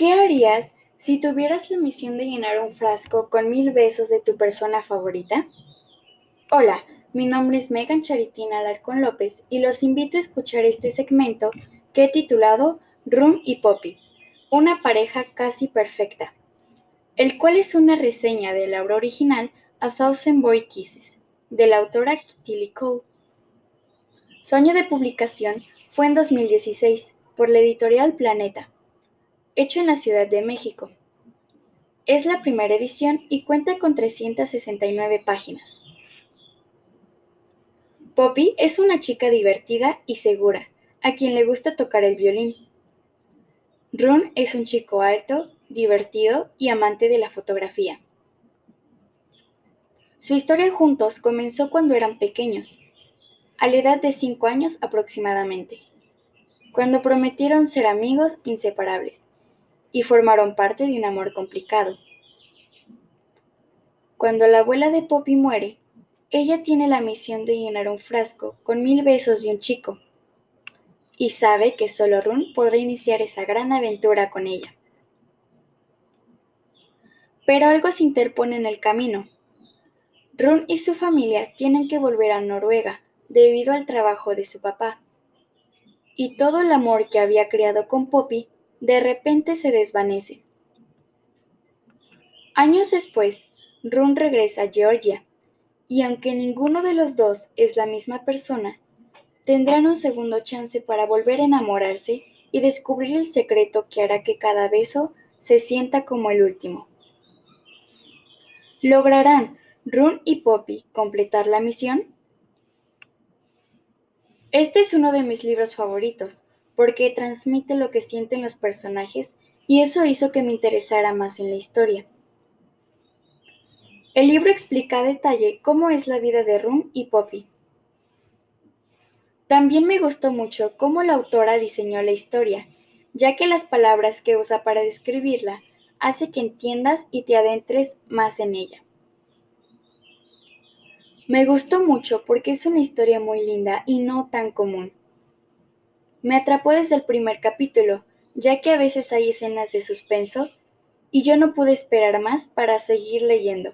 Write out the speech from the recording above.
harías si tuvieras la misión de llenar un frasco con mil besos de tu persona favorita? Hola, mi nombre es Megan Charitina Alarcón López y los invito a escuchar este segmento que he titulado Rum y Poppy, una pareja casi perfecta, el cual es una reseña de la obra original A Thousand Boy Kisses, de la autora Tilly Cole. Su año de publicación fue en 2016 por la editorial Planeta, hecho en la Ciudad de México. Es la primera edición y cuenta con 369 páginas. Poppy es una chica divertida y segura, a quien le gusta tocar el violín. Run es un chico alto, divertido y amante de la fotografía. Su historia juntos comenzó cuando eran pequeños, a la edad de 5 años aproximadamente, cuando prometieron ser amigos inseparables y formaron parte de un amor complicado. Cuando la abuela de Poppy muere, ella tiene la misión de llenar un frasco con mil besos de un chico, y sabe que solo Run podrá iniciar esa gran aventura con ella. Pero algo se interpone en el camino. Run y su familia tienen que volver a Noruega debido al trabajo de su papá. Y todo el amor que había creado con Poppy de repente se desvanece. Años después, Run regresa a Georgia y aunque ninguno de los dos es la misma persona, tendrán un segundo chance para volver a enamorarse y descubrir el secreto que hará que cada beso se sienta como el último. ¿Lograrán Run y Poppy completar la misión? Este es uno de mis libros favoritos, porque transmite lo que sienten los personajes y eso hizo que me interesara más en la historia. El libro explica a detalle cómo es la vida de Run y Poppy. También me gustó mucho cómo la autora diseñó la historia, ya que las palabras que usa para describirla hace que entiendas y te adentres más en ella. Me gustó mucho porque es una historia muy linda y no tan común. Me atrapó desde el primer capítulo, ya que a veces hay escenas de suspenso y yo no pude esperar más para seguir leyendo.